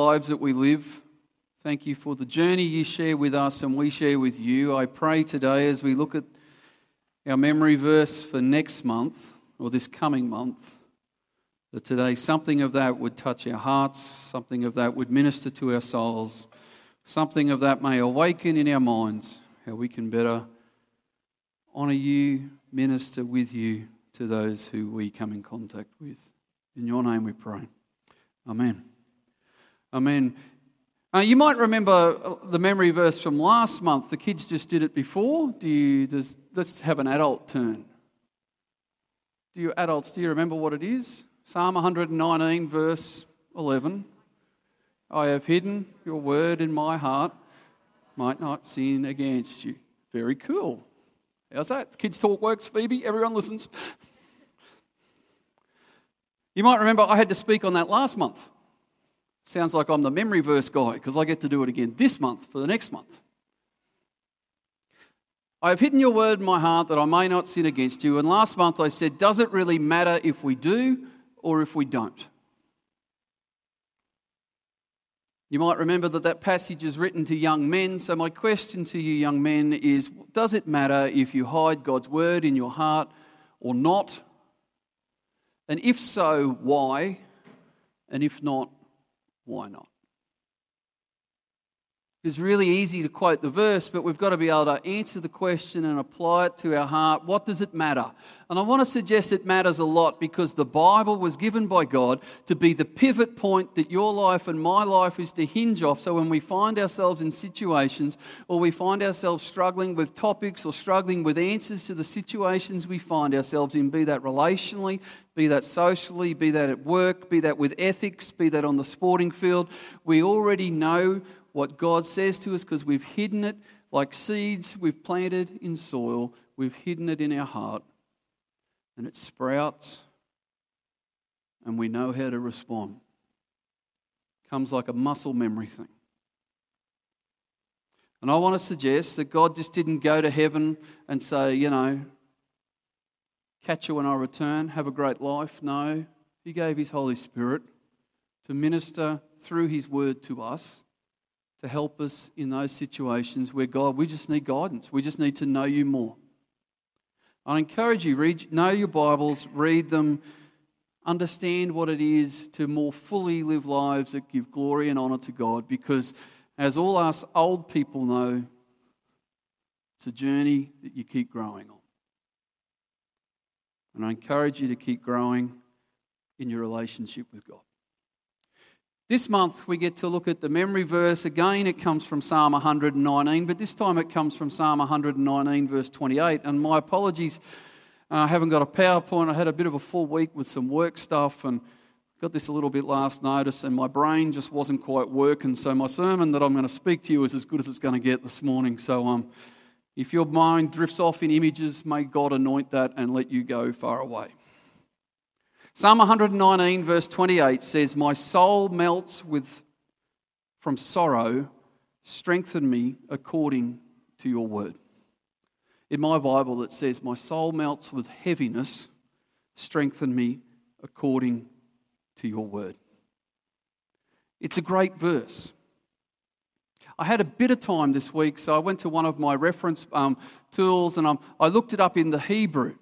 lives that we live. Thank you for the journey you share with us and we share with you. I pray today as we look at our memory verse for next month or this coming month that today something of that would touch our hearts, something of that would minister to our souls, something of that may awaken in our minds how we can better honour you, minister with you to those who we come in contact with. In your name we pray. Amen. Amen. Uh, you might remember the memory verse from last month. The kids just did it before. Do you, does, let's have an adult turn. Do you adults, do you remember what it is? Psalm 119, verse 11. I have hidden your word in my heart, might not sin against you. Very cool. How's that? Kids Talk works, Phoebe? Everyone listens. You might remember I had to speak on that last month. Sounds like I'm the memory verse guy because I get to do it again this month for the next month. I have hidden your word in my heart that I may not sin against you. And last month I said, Does it really matter if we do or if we don't? You might remember that that passage is written to young men. So, my question to you, young men, is Does it matter if you hide God's word in your heart or not? And if so, why? And if not, why not? It's really easy to quote the verse, but we've got to be able to answer the question and apply it to our heart. What does it matter? And I want to suggest it matters a lot because the Bible was given by God to be the pivot point that your life and my life is to hinge off. So when we find ourselves in situations or we find ourselves struggling with topics or struggling with answers to the situations we find ourselves in, be that relationally, be that socially, be that at work, be that with ethics, be that on the sporting field, we already know what God says to us because we've hidden it like seeds we've planted in soil. We've hidden it in our heart and it sprouts and we know how to respond. Comes like a muscle memory thing. And I want to suggest that God just didn't go to heaven and say, you know, catch you when I return, have a great life. No, He gave His Holy Spirit to minister through His word to us to help us in those situations where God, we just need guidance. We just need to know you more. I encourage you, read, know your Bibles, read them, understand what it is to more fully live lives that give glory and honor to God because, as all us old people know, it's a journey that you keep growing on. And I encourage you to keep growing in your relationship with God. This month we get to look at the memory verse. Again, it comes from Psalm 119, but this time it comes from Psalm 119, verse 28. And my apologies, uh, I haven't got a PowerPoint. I had a bit of a full week with some work stuff and got this a little bit last notice, and my brain just wasn't quite working. So my sermon that I'm going to speak to you is as good as it's going to get this morning. So um, if your mind drifts off in images, may God anoint that and let you go far away. Psalm 119, verse 28 says, My soul melts with, from sorrow, strengthen me according to your word. In my Bible, it says, My soul melts with heaviness, strengthen me according to your word. It's a great verse. I had a bit of time this week, so I went to one of my reference um, tools and um, I looked it up in the Hebrew.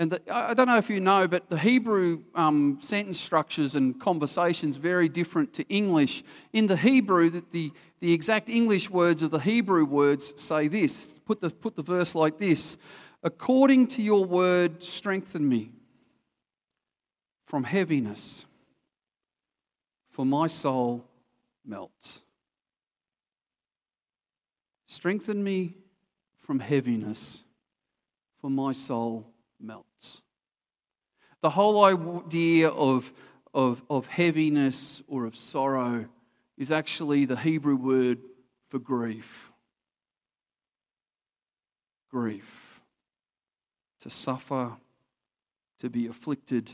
And the, I don't know if you know, but the Hebrew um, sentence structures and conversations very different to English. In the Hebrew, the, the, the exact English words of the Hebrew words say this. Put the, put the verse like this According to your word, strengthen me from heaviness, for my soul melts. Strengthen me from heaviness, for my soul melts. The whole idea of, of, of heaviness or of sorrow is actually the Hebrew word for grief. Grief. To suffer, to be afflicted,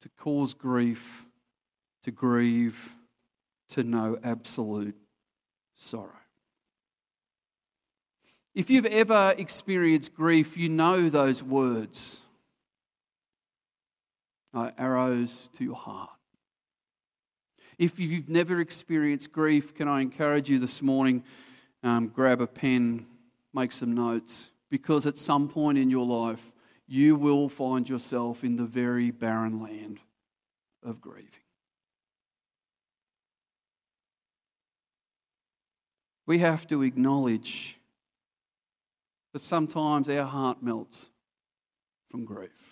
to cause grief, to grieve, to know absolute sorrow. If you've ever experienced grief, you know those words are arrows to your heart. If you've never experienced grief, can I encourage you this morning? Um, grab a pen, make some notes, because at some point in your life, you will find yourself in the very barren land of grieving. We have to acknowledge that sometimes our heart melts from grief.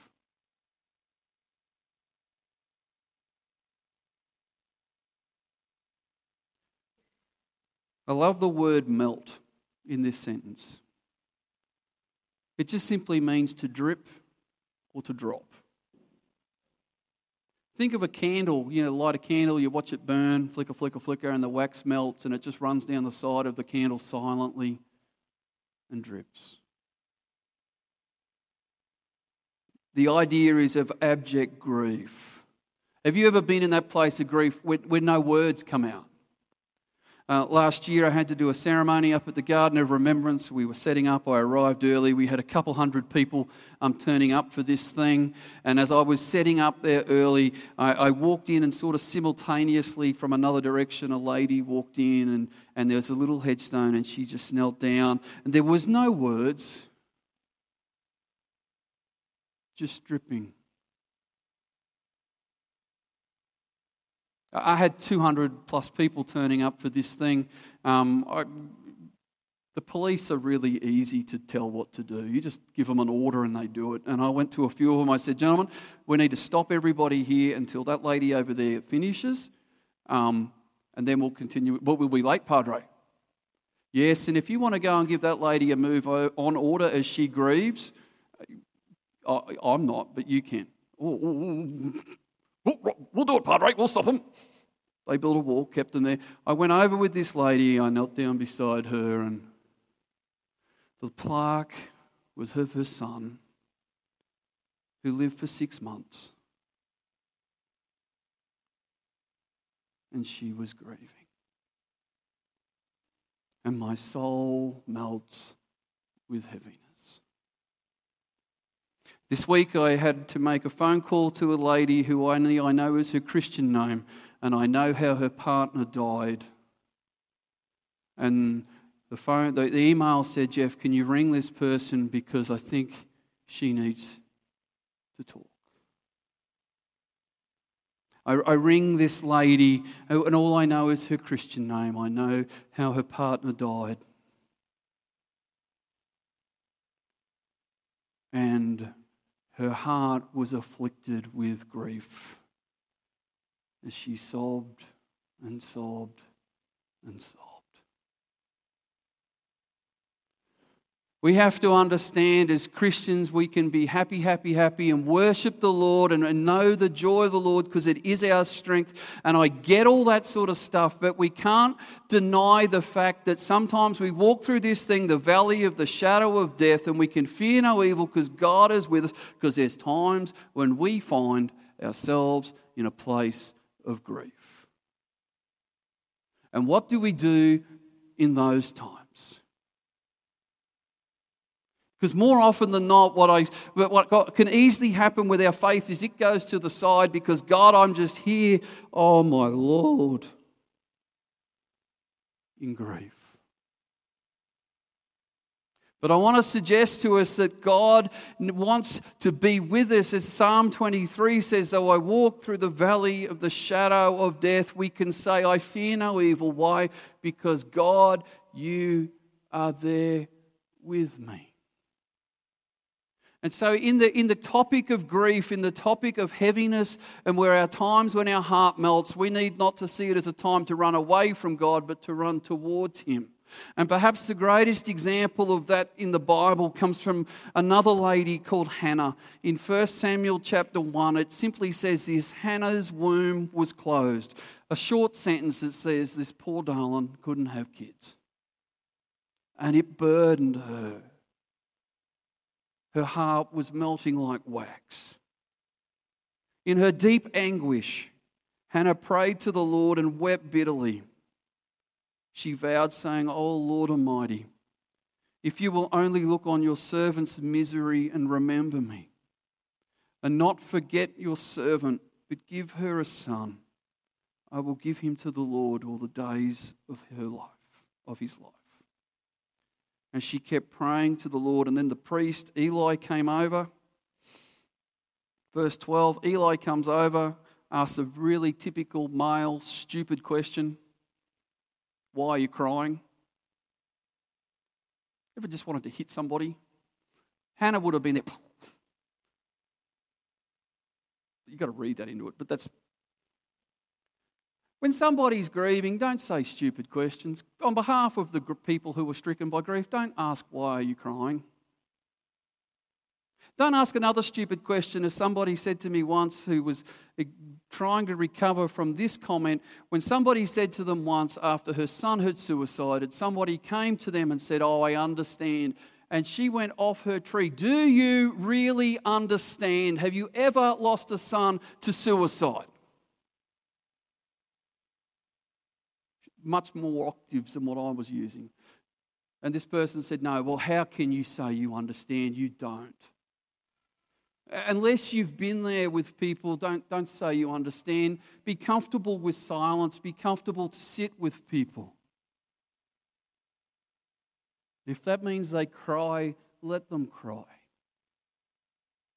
I love the word melt in this sentence. It just simply means to drip or to drop. Think of a candle, you know, light a candle, you watch it burn, flicker, flicker, flicker, and the wax melts and it just runs down the side of the candle silently and drips. The idea is of abject grief. Have you ever been in that place of grief where, where no words come out? Uh, last year, I had to do a ceremony up at the Garden of Remembrance. We were setting up. I arrived early. We had a couple hundred people um, turning up for this thing. And as I was setting up there early, I, I, walked in, and sort of simultaneously from another direction, a lady walked in, and, and there was a little headstone, and she just knelt down. And there was no words, just dripping I had 200 plus people turning up for this thing. Um, I, the police are really easy to tell what to do. You just give them an order and they do it. And I went to a few of them. I said, Gentlemen, we need to stop everybody here until that lady over there finishes. Um, and then we'll continue. But we'll be late, Padre. Yes, and if you want to go and give that lady a move on order as she grieves, I, am not, but you can. We'll do it, Padre. We'll stop them. They built a wall, kept them there. I went over with this lady. I knelt down beside her, and the plaque was her son, who lived for six months. And she was grieving. And my soul melts with heaviness. This week I had to make a phone call to a lady who only I know is her Christian name, and I know how her partner died. And the, phone, the, email said, Jeff, can you ring this person because I think she needs to talk. I, I, ring this lady, and all I know is her Christian name. I know how her partner died. And her heart was afflicted with grief as she sobbed and sobbed and sobbed. We have to understand as Christians, we can be happy, happy, happy and worship the Lord and, and know the joy of the Lord because it is our strength. And I get all that sort of stuff, but we can't deny the fact that sometimes we walk through this thing, the valley of the shadow of death, and we can fear no evil because God is with us. Because there's times when we find ourselves in a place of grief. And what do we do in those times? Because more often than not, what, I, what can easily happen with our faith is it goes to the side because, God, I'm just here. Oh, my Lord. In grief. But I want to suggest to us that God wants to be with us. As Psalm 23 says, though I walk through the valley of the shadow of death, we can say, I fear no evil. Why? Because God, you are there with me. And so, in the, in the topic of grief, in the topic of heaviness, and where our times when our heart melts, we need not to see it as a time to run away from God, but to run towards Him. And perhaps the greatest example of that in the Bible comes from another lady called Hannah. In 1 Samuel chapter 1, it simply says this Hannah's womb was closed. A short sentence that says this poor darling couldn't have kids. And it burdened her. Her heart was melting like wax. In her deep anguish, Hannah prayed to the Lord and wept bitterly. She vowed, saying, O Lord Almighty, if you will only look on your servant's misery and remember me, and not forget your servant, but give her a son, I will give him to the Lord all the days of her life, of his life. And she kept praying to the Lord. And then the priest, Eli, came over. Verse 12 Eli comes over, asks a really typical male, stupid question Why are you crying? Ever just wanted to hit somebody? Hannah would have been there. You've got to read that into it, but that's. When somebody's grieving, don't say stupid questions. On behalf of the people who were stricken by grief, don't ask, Why are you crying? Don't ask another stupid question, as somebody said to me once who was eh, trying to recover from this comment. When somebody said to them once after her son had suicided, somebody came to them and said, Oh, I understand. And she went off her tree. Do you really understand? Have you ever lost a son to suicide? Much more octaves than what I was using. And this person said, No, well, how can you say you understand? You don't. Unless you've been there with people, don't, don't say you understand. Be comfortable with silence. Be comfortable to sit with people. If that means they cry, let them cry.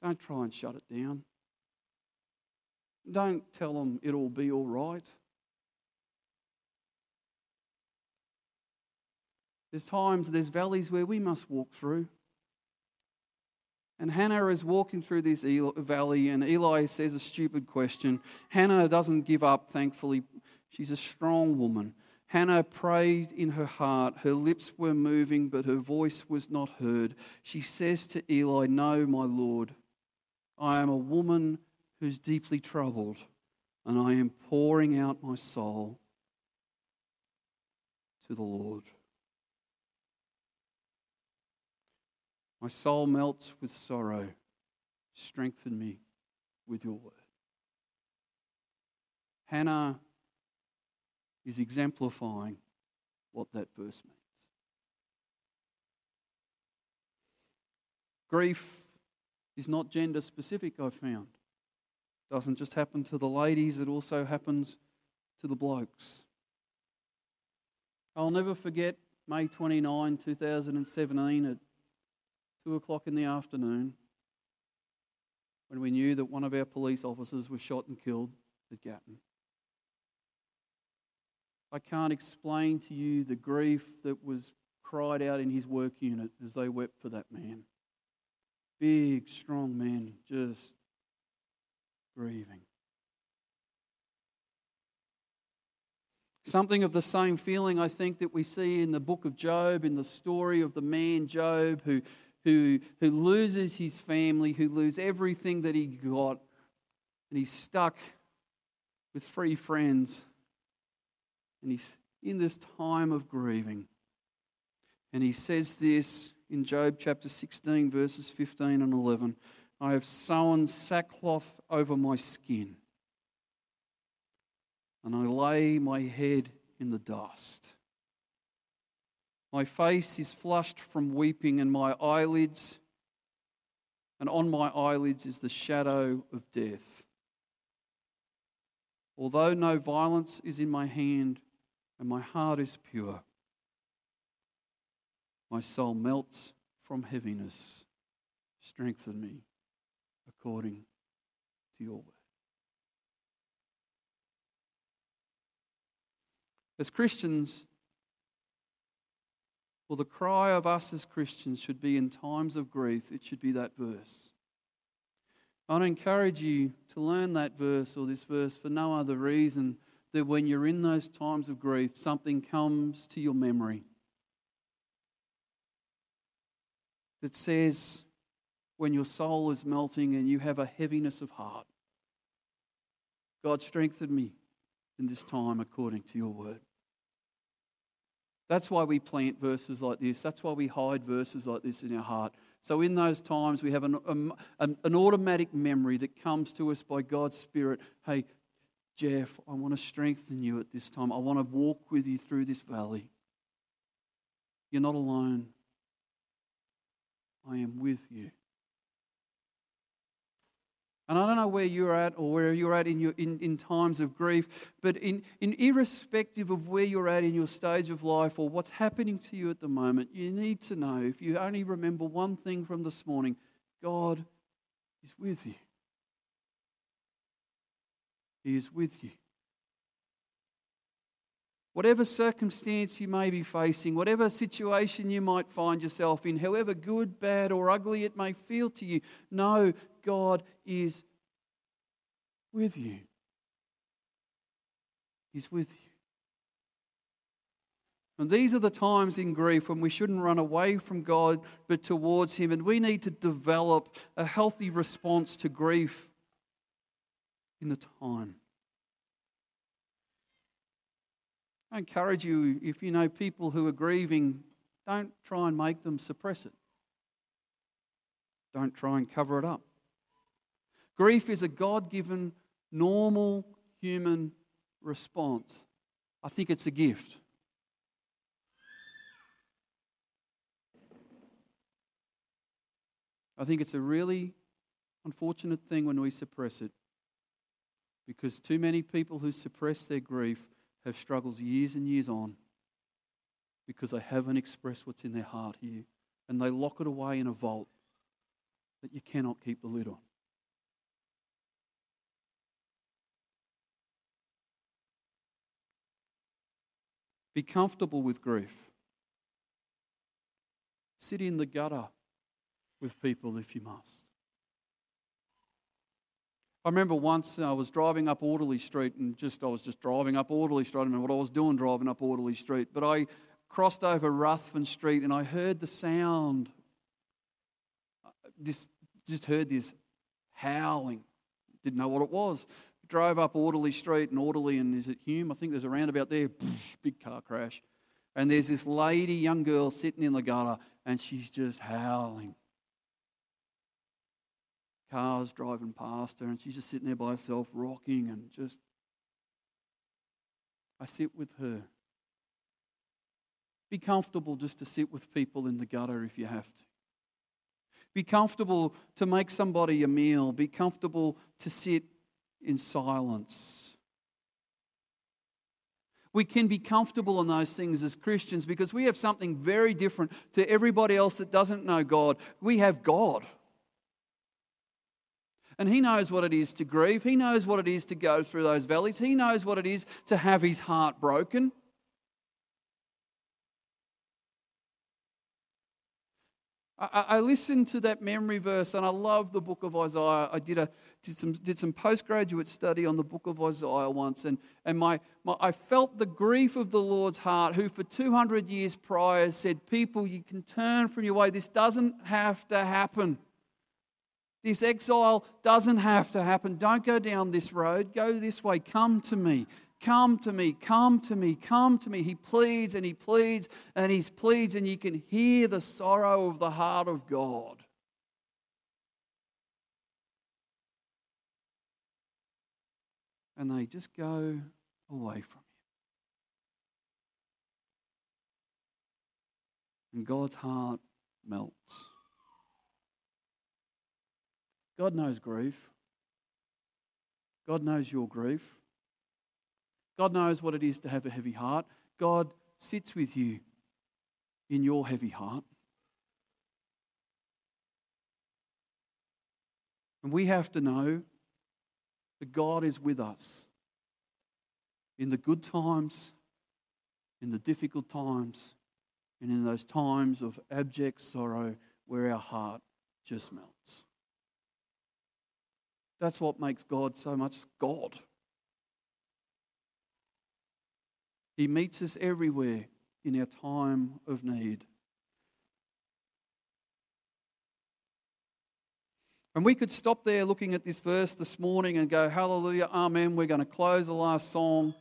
Don't try and shut it down. Don't tell them it'll be all right. There's times, there's valleys where we must walk through. And Hannah is walking through this valley, and Eli says a stupid question. Hannah doesn't give up, thankfully. She's a strong woman. Hannah prayed in her heart. Her lips were moving, but her voice was not heard. She says to Eli, No, my Lord, I am a woman who's deeply troubled, and I am pouring out my soul to the Lord. My soul melts with sorrow. Strengthen me with your word. Hannah is exemplifying what that verse means. Grief is not gender specific, I've found. It doesn't just happen to the ladies, it also happens to the blokes. I'll never forget May 29, 2017, at 2 o'clock in the afternoon when we knew that one of our police officers was shot and killed at Gatton. I can't explain to you the grief that was cried out in his work unit as they wept for that man. Big, strong man, just grieving. Something of the same feeling, I think, that we see in the book of Job, in the story of the man Job who who, who loses his family, who loses everything that he got, and he's stuck with three friends. And he's in this time of grieving. And he says this in Job chapter 16, verses 15 and 11 I have sewn sackcloth over my skin, and I lay my head in the dust. My face is flushed from weeping, and my eyelids, and on my eyelids is the shadow of death. Although no violence is in my hand, and my heart is pure, my soul melts from heaviness. Strengthen me according to your word. As Christians, well, the cry of us as Christians should be in times of grief, it should be that verse. I'd encourage you to learn that verse or this verse for no other reason that when you're in those times of grief, something comes to your memory that says, when your soul is melting and you have a heaviness of heart, God strengthen me in this time according to your word. That's why we plant verses like this. That's why we hide verses like this in our heart. So, in those times, we have an, um, an, an automatic memory that comes to us by God's Spirit. Hey, Jeff, I want to strengthen you at this time. I want to walk with you through this valley. You're not alone. I am with you. And I don't know where you're at or where you're at in, your, in, in times of grief, but in, in irrespective of where you're at in your stage of life or what's happening to you at the moment, you need to know if you only remember one thing from this morning God is with you. He is with you. Whatever circumstance you may be facing, whatever situation you might find yourself in, however good, bad, or ugly it may feel to you, know God is with you. He's with you. And these are the times in grief when we shouldn't run away from God but towards Him. And we need to develop a healthy response to grief in the time. I encourage you, if you know people who are grieving, don't try and make them suppress it. Don't try and cover it up. Grief is a God given, normal human response. I think it's a gift. I think it's a really unfortunate thing when we suppress it because too many people who suppress their grief have struggles years and years on because they haven't expressed what's in their heart here. And they lock it away in a vault that you cannot keep the lid on. Be comfortable with grief. Sit in the gutter with people if you must. I remember once I was driving up Audley Street and just I was just driving up Audley Street. I don't know what I was doing driving up Audley Street, but I crossed over Ruthven Street and I heard the sound. This just heard this howling. Didn't know what it was. Drove up Audley Street and Audley and is it Hume? I think there's a roundabout there. Big car crash. And there's this lady, young girl, sitting in the gutter and she's just howling cars driving past her, and she's just sitting there by herself, rocking and just. I sit with her. Be comfortable just to sit with people in the gutter if you have to. Be comfortable to make somebody a meal. Be comfortable to sit in silence. We can be comfortable in those things as Christians because we have something very different to everybody else that doesn't know God. We have God. And He knows what it is to grieve. He knows what it is to go through those valleys. He knows what it is to have his heart broken. I, listened to that memory verse and I love the book of Isaiah. I did, a, did some, did some postgraduate study on the book of Isaiah once, and, and my, my, I felt the grief of the Lord's heart, who for 200 years prior said, People, you can turn from your way. This doesn't have to happen. This exile doesn't have to happen. Don't go down this road. Go this way. Come to me. Come to me. Come to me. Come to me. He pleads and he pleads and he pleads, and you can hear the sorrow of the heart of God. And they just go away from you. And God's heart melts. God knows grief. God knows your grief. God knows what it is to have a heavy heart. God sits with you in your heavy heart. And we have to know that God is with us in the good times, in the difficult times, and in those times of abject sorrow where our heart just melts. That's what makes God so much God. He meets us everywhere in our time of need. And we could stop there looking at this verse this morning and go, Hallelujah, Amen. We're going to close the last song.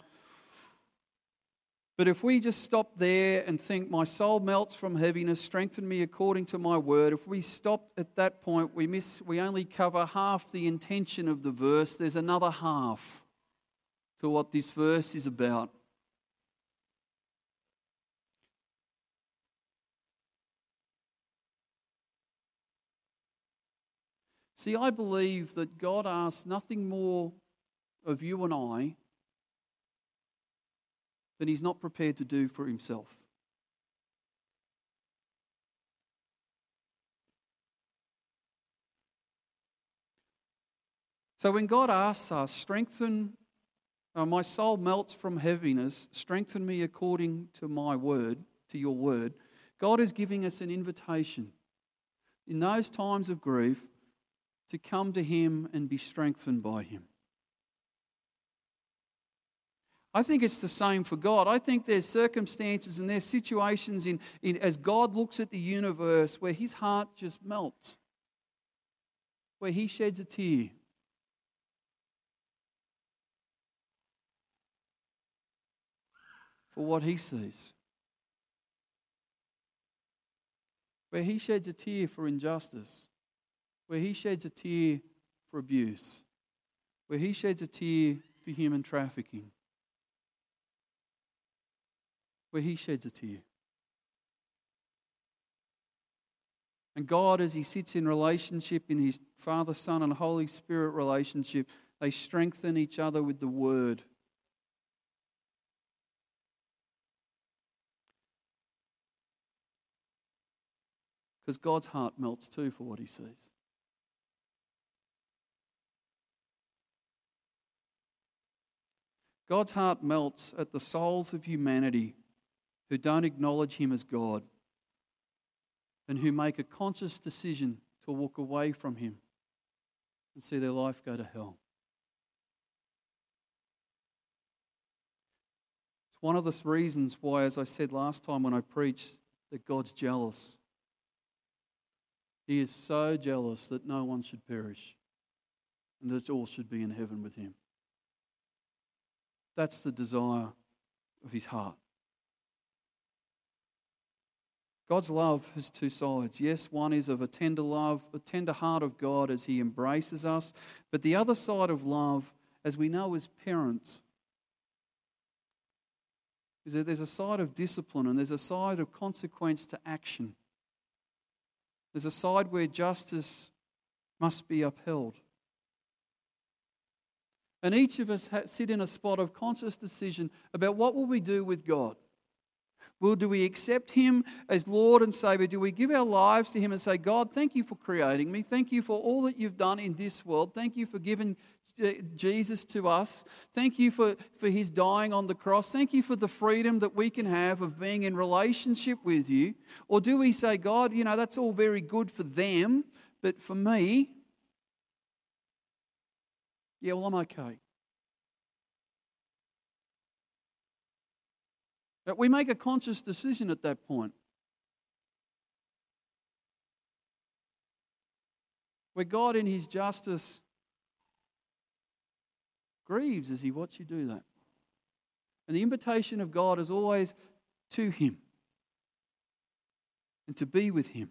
But if we just stop there and think, my soul melts from heaviness, strengthen me according to my word, if we stop at that point, we miss, we only cover half the intention of the verse. There's another half to what this verse is about. See, I believe that God asks nothing more of you and I than He's not prepared to do for Himself. So when God asks us, strengthen, uh, my soul melts from heaviness, strengthen me according to my word, to your word, God is giving us an invitation in those times of grief to come to Him and be strengthened by Him. I think it's the same for God. I think there's circumstances and there's situations in, in, as God looks at the universe where his heart just melts, where he sheds a tear. For what he sees. Where he sheds a tear for injustice where he sheds a tear for abuse, where he sheds a tear for human trafficking, where he sheds a tear. And God, as He sits in relationship in His Father, Son, and Holy Spirit relationship, they strengthen each other with the Word. Because God's heart melts too for what He sees. God's heart melts at the souls of humanity who don't acknowledge Him as God and who make a conscious decision to walk away from Him and see their life go to hell. It's one of the reasons why, as I said last time when I preached, that God's jealous. He is so jealous that no one should perish and that all should be in heaven with Him. That's the desire of his heart. God's love has two sides. Yes, one is of a tender love, a tender heart of God as he embraces us. But the other side of love, as we know as parents, is that there's a side of discipline and there's a side of consequence to action. There's a side where justice must be upheld. And each of us sit in a spot of conscious decision about what will we do with God. Will do we accept him as Lord and Savior? Do we give our lives to him and say, God, thank you for creating me. Thank you for all that you've done in this world. Thank you for giving uh, Jesus to us. Thank you for, for his dying on the cross. Thank you for the freedom that we can have of being in relationship with you. Or do we say, God, you know, that's all very good for them, but for me, yeah, well, I'm okay. But we make a conscious decision at that point. Where God, in His justice, grieves as He watches you do that. And the invitation of God is always to Him and to be with Him.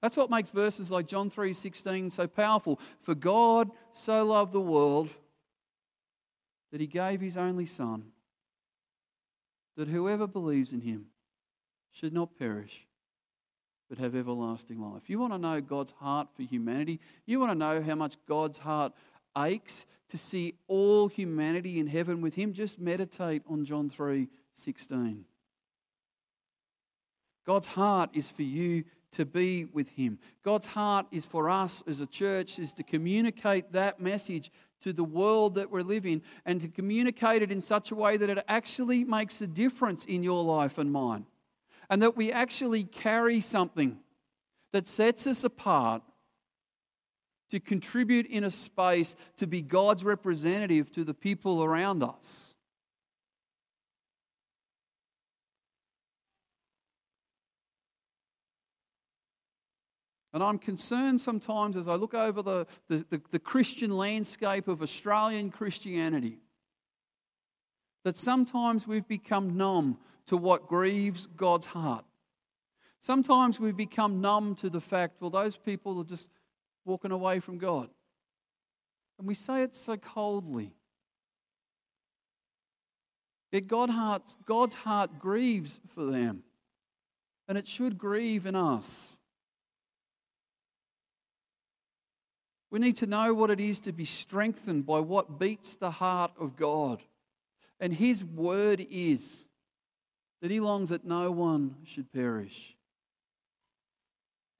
That's what makes verses like John 3:16 so powerful. For God so loved the world that he gave his only son that whoever believes in him should not perish but have everlasting life. You want to know God's heart for humanity? You want to know how much God's heart aches to see all humanity in heaven with him? Just meditate on John 3:16. God's heart is for you to be with him. God's heart is for us as a church is to communicate that message to the world that we're living and to communicate it in such a way that it actually makes a difference in your life and mine. And that we actually carry something that sets us apart to contribute in a space to be God's representative to the people around us. And I'm concerned sometimes as I look over the, the, the, the, Christian landscape of Australian Christianity that sometimes we've become numb to what grieves God's heart. Sometimes we've become numb to the fact, well, those people are just walking away from God. And we say it so coldly. Yet God hearts, God's heart grieves for them. And it should grieve in us. We need to know what it is to be strengthened by what beats the heart of God. And His word is that He longs that no one should perish.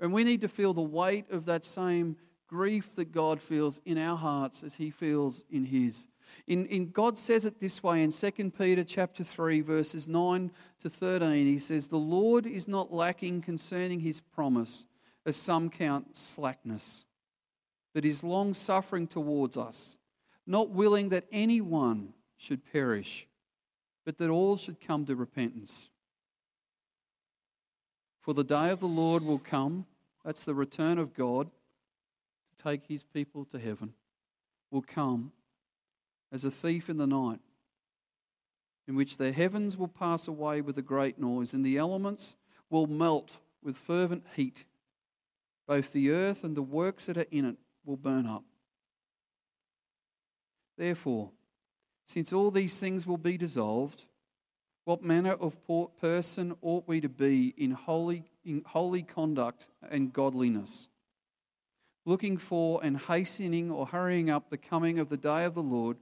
And we need to feel the weight of that same grief that God feels in our hearts as He feels in His. In, in God says it this way in 2 Peter chapter 3 verses 9 to 13 he says the Lord is not lacking concerning his promise as some count slackness but is long suffering towards us not willing that anyone should perish but that all should come to repentance for the day of the Lord will come that's the return of God to take his people to heaven will come as a thief in the night, in which the heavens will pass away with a great noise, and the elements will melt with fervent heat. Both the earth and the works that are in it will burn up. Therefore, since all these things will be dissolved, what manner of person ought we to be in holy, in holy conduct and godliness? Looking for and hastening or hurrying up the coming of the day of the Lord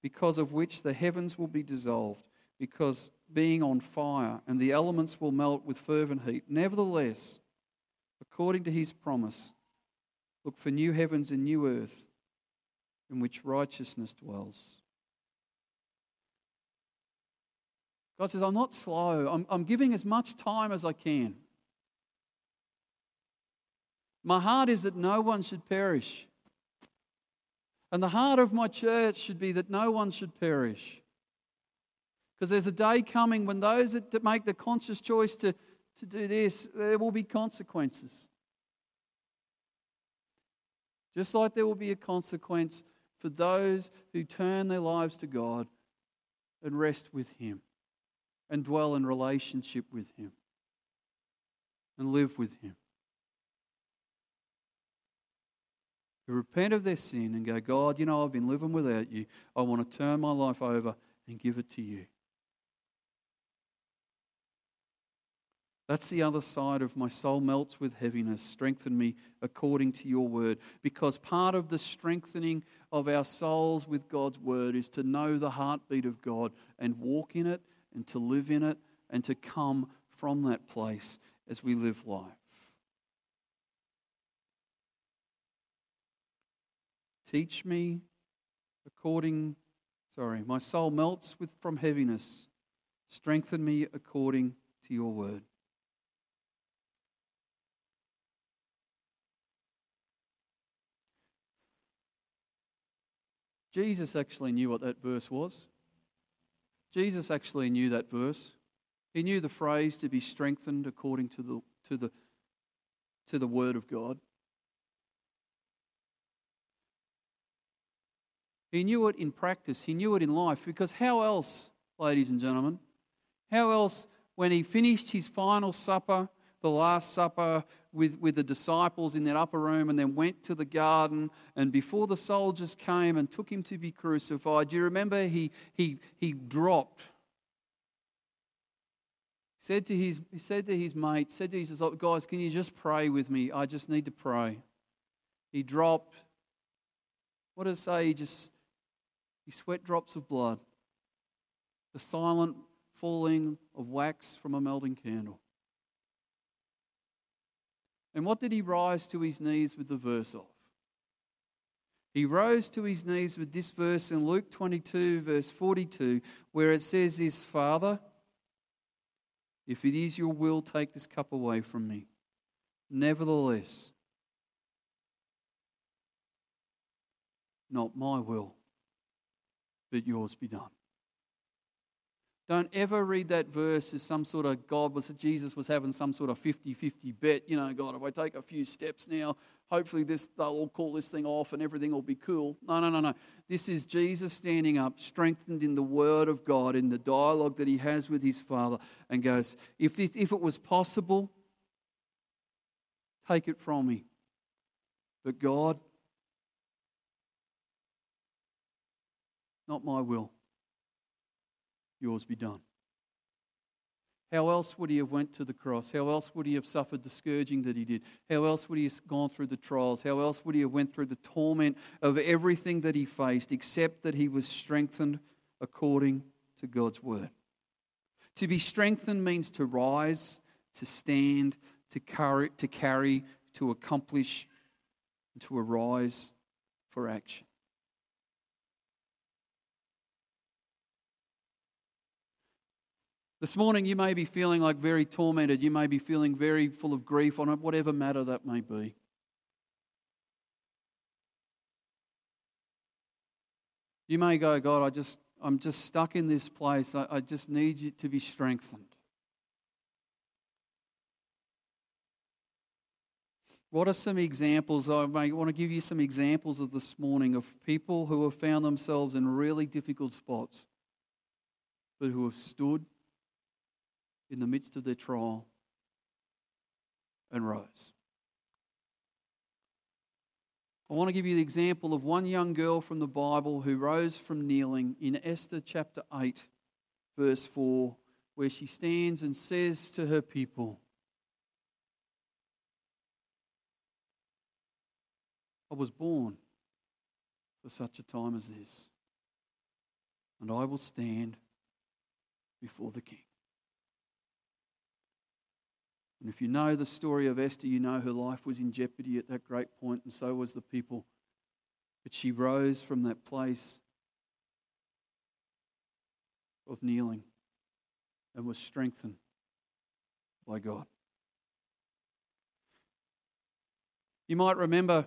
because of which the heavens will be dissolved, because being on fire, and the elements will melt with fervent heat. Nevertheless, according to his promise, look for new heavens and new earth in which righteousness dwells. God says, I'm not slow. I'm, I'm giving as much time as I can. My heart is that no one should perish. And the heart of my church should be that no one should perish. Because there's a day coming when those that make the conscious choice to, to do this, there will be consequences. Just like there will be a consequence for those who turn their lives to God and rest with Him and dwell in relationship with Him and live with Him. who repent of their sin and go, God, you know, I've been living without you. I want to turn my life over and give it to you. That's the other side of my soul melts with heaviness. Strengthen me according to your word. Because part of the strengthening of our souls with God's word is to know the heartbeat of God and walk in it and to live in it and to come from that place as we live life. Teach me according, sorry, my soul melts with, from heaviness. Strengthen me according to your word. Jesus actually knew what that verse was. Jesus actually knew that verse. He knew the phrase to be strengthened according to the, to the, to the word of God. He knew it in practice, he knew it in life, because how else, ladies and gentlemen, how else, when he finished his final supper, the Last Supper with, with the disciples in that upper room, and then went to the garden, and before the soldiers came and took him to be crucified, do you remember he, he, he dropped? Said to his, he said to his mate, said to his guys, can you just pray with me? I just need to pray. He dropped. What does it say? He just he sweat drops of blood, the silent falling of wax from a melting candle. And what did he rise to his knees with the verse of? He rose to his knees with this verse in Luke 22, verse 42, where it says this Father, if it is your will, take this cup away from me. Nevertheless, not my will, but yours be done. Don't ever read that verse as some sort of God was Jesus was having some sort of 50-50 bet. You know, God, if I take a few steps now, hopefully this they'll all call this thing off and everything will be cool. No, no, no, no. This is Jesus standing up, strengthened in the Word of God, in the dialogue that he has with his Father, and goes, if, this, if it was possible, take it from me. But God, Not my will, yours be done. How else would he have went to the cross? How else would he have suffered the scourging that he did? How else would he have gone through the trials? How else would he have went through the torment of everything that he faced except that he was strengthened according to God's word? To be strengthened means to rise, to stand, to carry, to, carry, to accomplish, to arise for action. This morning, you may be feeling like very tormented. You may be feeling very full of grief on whatever matter that may be. You may go, God, I just, I'm just stuck in this place. I, I just need you to be strengthened. What are some examples? I want to give you some examples of this morning of people who have found themselves in really difficult spots, but who have stood in the midst of their trial and rose. I want to give you the example of one young girl from the Bible who rose from kneeling in Esther chapter 8, verse 4, where she stands and says to her people, I was born for such a time as this, and I will stand before the king. And if you know the story of Esther, you know her life was in jeopardy at that great point, and so was the people. But she rose from that place of kneeling and was strengthened by God. You might remember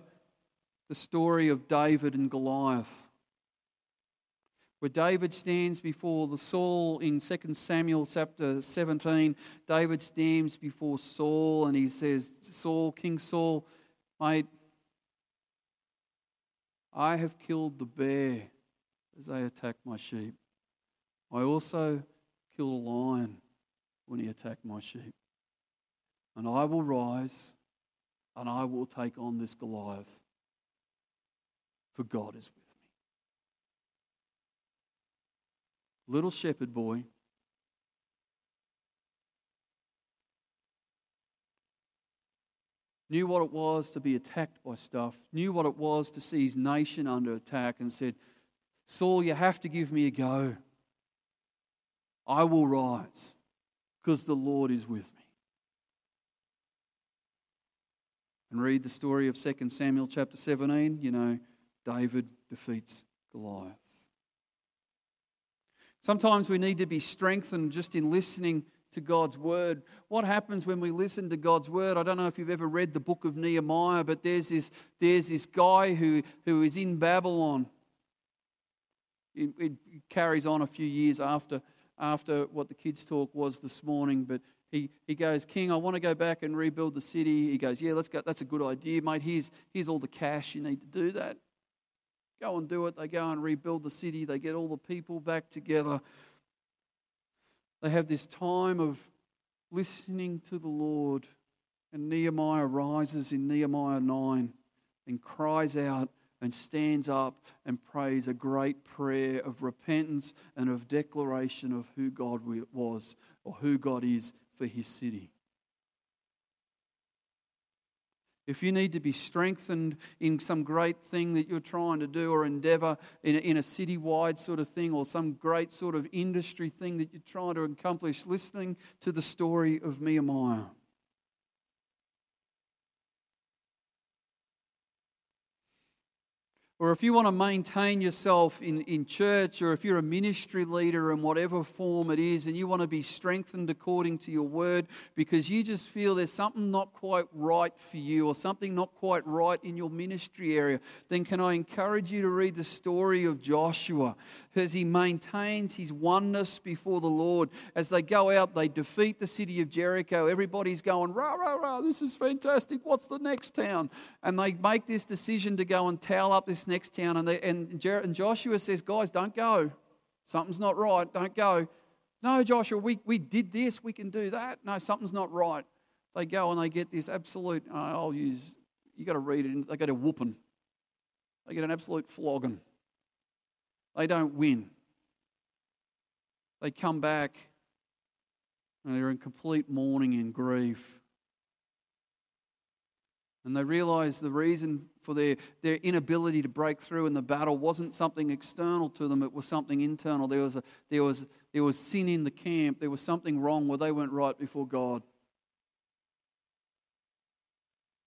the story of David and Goliath where David stands before the Saul in 2 Samuel chapter 17. David stands before Saul and he says, Saul, King Saul, mate, I have killed the bear as they attacked my sheep. I also killed a lion when he attacked my sheep. And I will rise and I will take on this Goliath, for God is with little shepherd boy. Knew what it was to be attacked by stuff, knew what it was to see his nation under attack, and said, Saul, you have to give me a go. I will rise because the Lord is with me. And read the story of 2 Samuel chapter 17. You know, David defeats Goliath. Sometimes we need to be strengthened just in listening to God's word. What happens when we listen to God's word? I don't know if you've ever read the book of Nehemiah, but there's this, there's this guy who, who is in Babylon. It, it carries on a few years after, after what the kids' talk was this morning, but he, he goes, King, I want to go back and rebuild the city. He goes, Yeah, let's go. That's a good idea, mate. Here's, here's all the cash you need to do that. Go and do it. They go and rebuild the city. They get all the people back together. They have this time of listening to the Lord. And Nehemiah rises in Nehemiah 9 and cries out and stands up and prays a great prayer of repentance and of declaration of who God was or who God is for his city. If you need to be strengthened in some great thing that you're trying to do or endeavor in a, in a citywide sort of thing or some great sort of industry thing that you're trying to accomplish, listening to the story of Nehemiah. Or if you want to maintain yourself in, in church, or if you're a ministry leader in whatever form it is, and you want to be strengthened according to your word because you just feel there's something not quite right for you or something not quite right in your ministry area, then can I encourage you to read the story of Joshua as he maintains his oneness before the Lord. As they go out, they defeat the city of Jericho. Everybody's going, rah, rah, rah, this is fantastic. What's the next town? And they make this decision to go and towel up this next town. And, they, and, Jer- and Joshua says, Guys, don't go. Something's not right. Don't go. No, Joshua, we, we did this. We can do that. No, something's not right. They go and they get this absolute, uh, I'll use, you got to read it, they get a whooping. They get an absolute flogging. They don't win. They come back and they're in complete mourning and grief. And they realize the reason for their, their inability to break through in the battle wasn't something external to them, it was something internal. There was, a, there, was, there was sin in the camp, there was something wrong where they weren't right before God.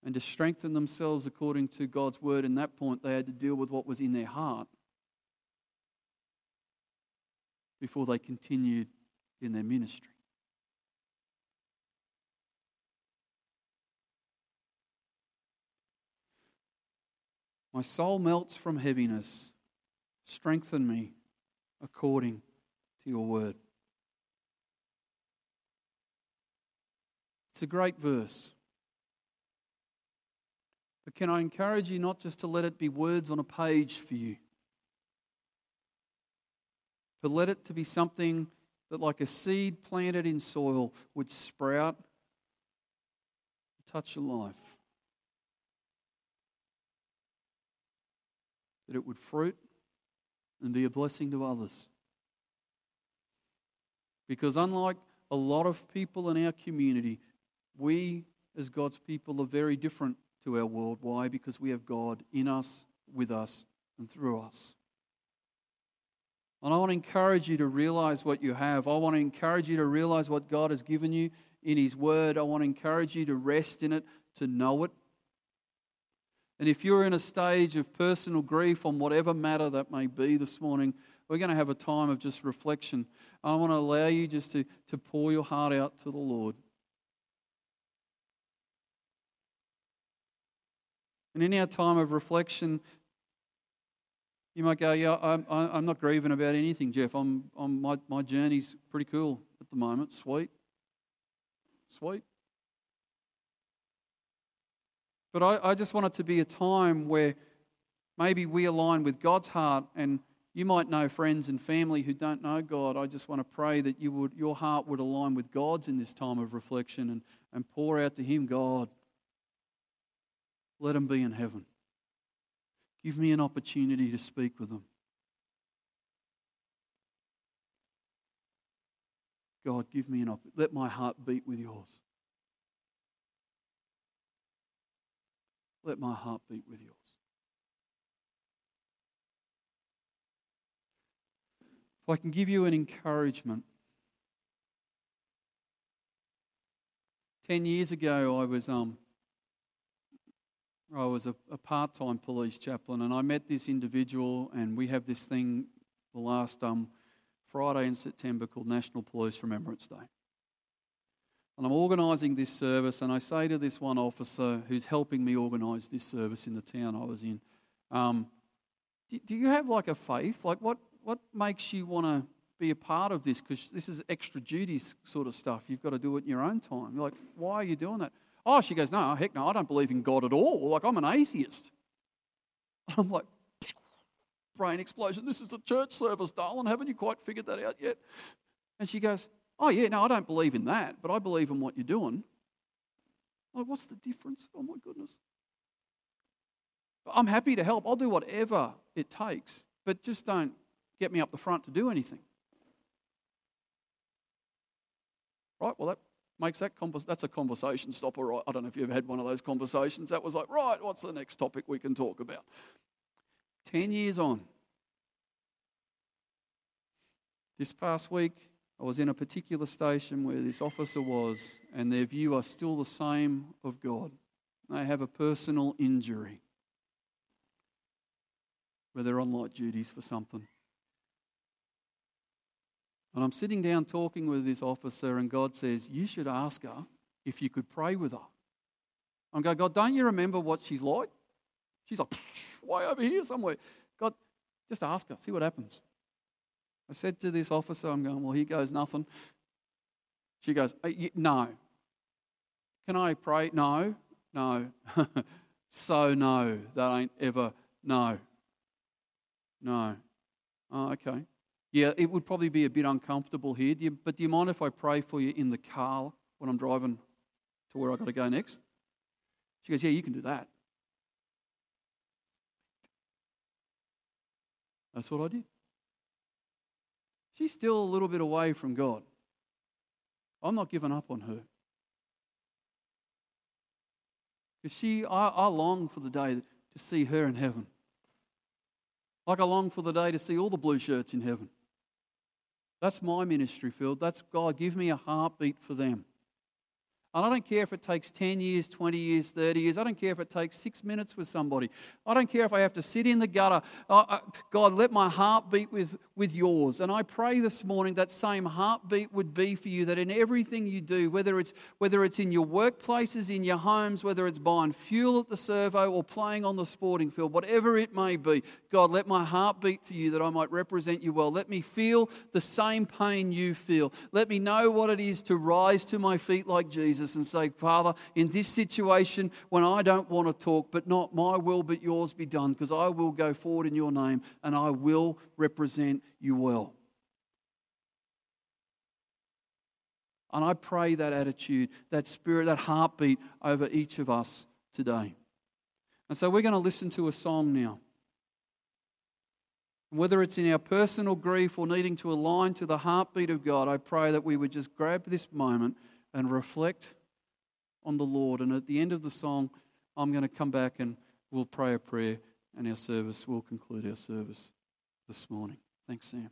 And to strengthen themselves according to God's word in that point, they had to deal with what was in their heart before they continued in their ministry. My soul melts from heaviness. Strengthen me according to your word. It's a great verse. But can I encourage you not just to let it be words on a page for you, but let it to be something that, like a seed planted in soil, would sprout, touch your life. That it would fruit and be a blessing to others. Because unlike a lot of people in our community, we as God's people are very different to our world. Why? Because we have God in us, with us, and through us. And I want to encourage you to realize what you have. I want to encourage you to realize what God has given you in His Word. I want to encourage you to rest in it, to know it, and if you're in a stage of personal grief on whatever matter that may be this morning, we're going to have a time of just reflection. I want to allow you just to, to pour your heart out to the Lord. And in our time of reflection, you might go, Yeah, I'm, I'm not grieving about anything, Jeff. I'm, I'm, my, my journey's pretty cool at the moment. Sweet. Sweet. But I, I just want it to be a time where maybe we align with God's heart and you might know friends and family who don't know God. I just want to pray that you would, your heart would align with God's in this time of reflection and, and pour out to Him, God, let Him be in heaven. Give me an opportunity to speak with them. God, give me an opportunity. Let my heart beat with yours. Let my heart beat with yours. If I can give you an encouragement. Ten years ago, I was um, I was a, a part time police chaplain, and I met this individual, and we have this thing the last um, Friday in September called National Police Remembrance Day and I'm organising this service, and I say to this one officer who's helping me organise this service in the town I was in, um, do, do, you have like a faith? Like, what, what makes you want to be a part of this? Because this is extra duty sort of stuff. You've got to do it in your own time. You're like, why are you doing that? Oh, she goes, no, heck no, I don't believe in God at all. Like, I'm an atheist. I'm like, brain explosion. This is a church service, darling. Haven't you quite figured that out yet? And she goes, Oh, yeah, no, I don't believe in that, but I believe in what you're doing. Like, what's the difference? Oh, my goodness. I'm happy to help. I'll do whatever it takes, but just don't get me up the front to do anything. Right? Well, that makes that convers- that's a conversation stopper, right? I don't know if you've had one of those conversations. That was like, right, what's the next topic we can talk about? Ten years on. This past week, I was in a particular station where this officer was, and their view are still the same of God. They have a personal injury where they're on light duties for something. And I'm sitting down talking with this officer, and God says, You should ask her if you could pray with her. I'm going, God, don't you remember what she's like? She's like, way over here somewhere. God, just ask her, see what happens. I said to this officer, I'm going, well, he goes nothing. She goes, uh, no. Can I pray? No, no. so no, that ain't ever no. No. Oh, okay. Yeah, it would probably be a bit uncomfortable here, do you, but do you mind if I pray for you in the car when I'm driving to where I've got to go next? She goes, Yeah, you can do that. That's what I did she's still a little bit away from God. I'm not giving up on her. Because she, I, I long for the day to see her in heaven. Like I long for the day to see all the blue shirts in heaven. That's my ministry field. That's God. Give me a heartbeat for them. And I don't care if it takes 10 years, 20 years, 30 years. I don't care if it takes six minutes with somebody. I don't care if I have to sit in the gutter. God, let my heart beat with, with yours. And I pray this morning that same heartbeat would be for you, that in everything you do, whether it's, whether it's in your workplaces, in your homes, whether it's buying fuel at the servo or playing on the sporting field, whatever it may be, God, let my heart beat for you that I might represent you well. Let me feel the same pain you feel. Let me know what it is to rise to my feet like Jesus Jesus and say, Father, in this situation when I don't want to talk, but not my will but yours be done, because I will go forward in your name and I will represent you well. And I pray that attitude, that spirit, that heartbeat over each of us today. And so we're going to listen to a song now. Whether it's in our personal grief or needing to align to the heartbeat of God, I pray that we would just grab this moment and reflect on the Lord. And at the end of the song, I'm going to come back and we'll pray a prayer, and our service will conclude our service this morning. Thanks, Sam.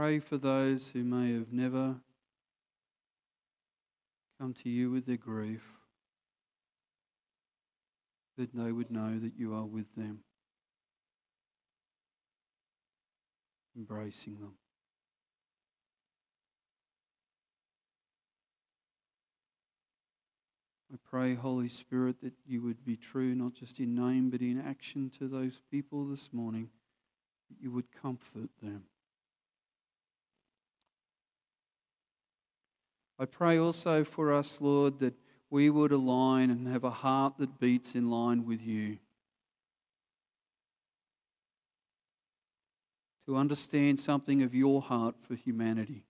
Pray for those who may have never come to you with their grief, that they would know that you are with them, embracing them. I pray, Holy Spirit, that you would be true, not just in name, but in action to those people this morning, that you would comfort them. I pray also for us, Lord, that we would align and have a heart that beats in line with you. To understand something of your heart for humanity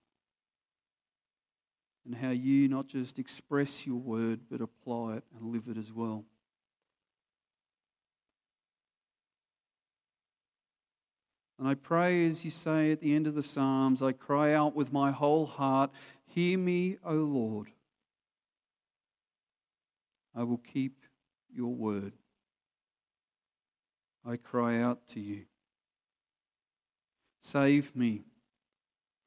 and how you not just express your word, but apply it and live it as well. And I pray, as you say at the end of the Psalms, I cry out with my whole heart, Hear me, O Lord. I will keep your word. I cry out to you. Save me,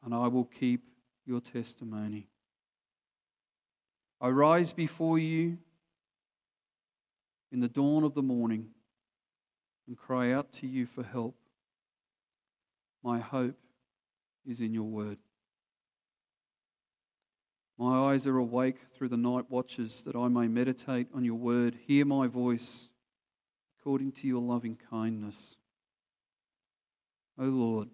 and I will keep your testimony. I rise before you in the dawn of the morning and cry out to you for help. My hope is in your word. My eyes are awake through the night watches that I may meditate on your word. Hear my voice according to your loving kindness. O Lord,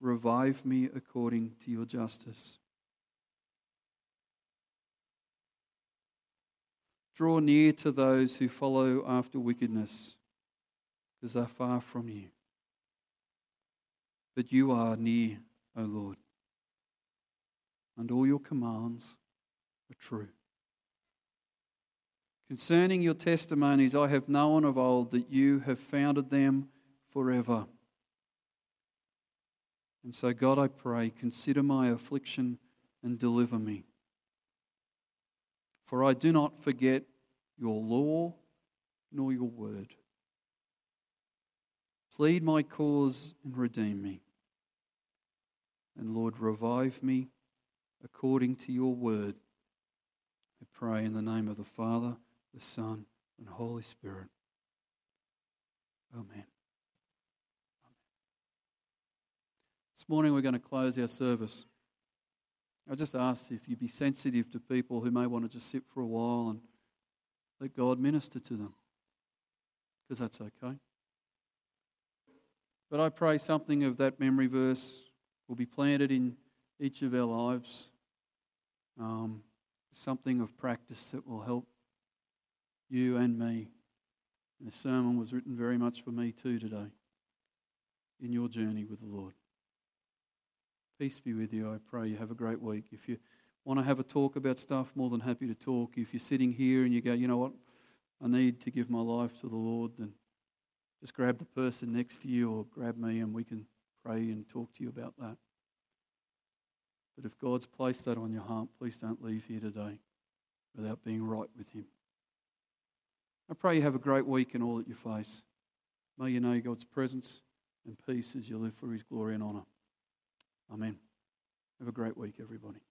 revive me according to your justice. Draw near to those who follow after wickedness, because they're far from you. But you are near, O Lord, and all your commands are true. Concerning your testimonies, I have known of old that you have founded them forever. And so, God, I pray, consider my affliction and deliver me. For I do not forget your law nor your word. Plead my cause and redeem me. And Lord, revive me according to your word. I pray in the name of the Father, the Son, and Holy Spirit. Amen. This morning we're going to close our service. I just ask if you'd be sensitive to people who may want to just sit for a while and let God minister to them, because that's okay. But I pray something of that memory verse will be planted in each of our lives. Um, something of practice that will help you and me. And the sermon was written very much for me too today in your journey with the Lord. Peace be with you. I pray you have a great week. If you want to have a talk about stuff, more than happy to talk. If you're sitting here and you go, you know what, I need to give my life to the Lord, then just grab the person next to you or grab me and we can pray and talk to you about that. But if God's placed that on your heart, please don't leave here today without being right with Him. I pray you have a great week in all that you face. May you know God's presence and peace as you live for His glory and honour. Amen. Have a great week, everybody.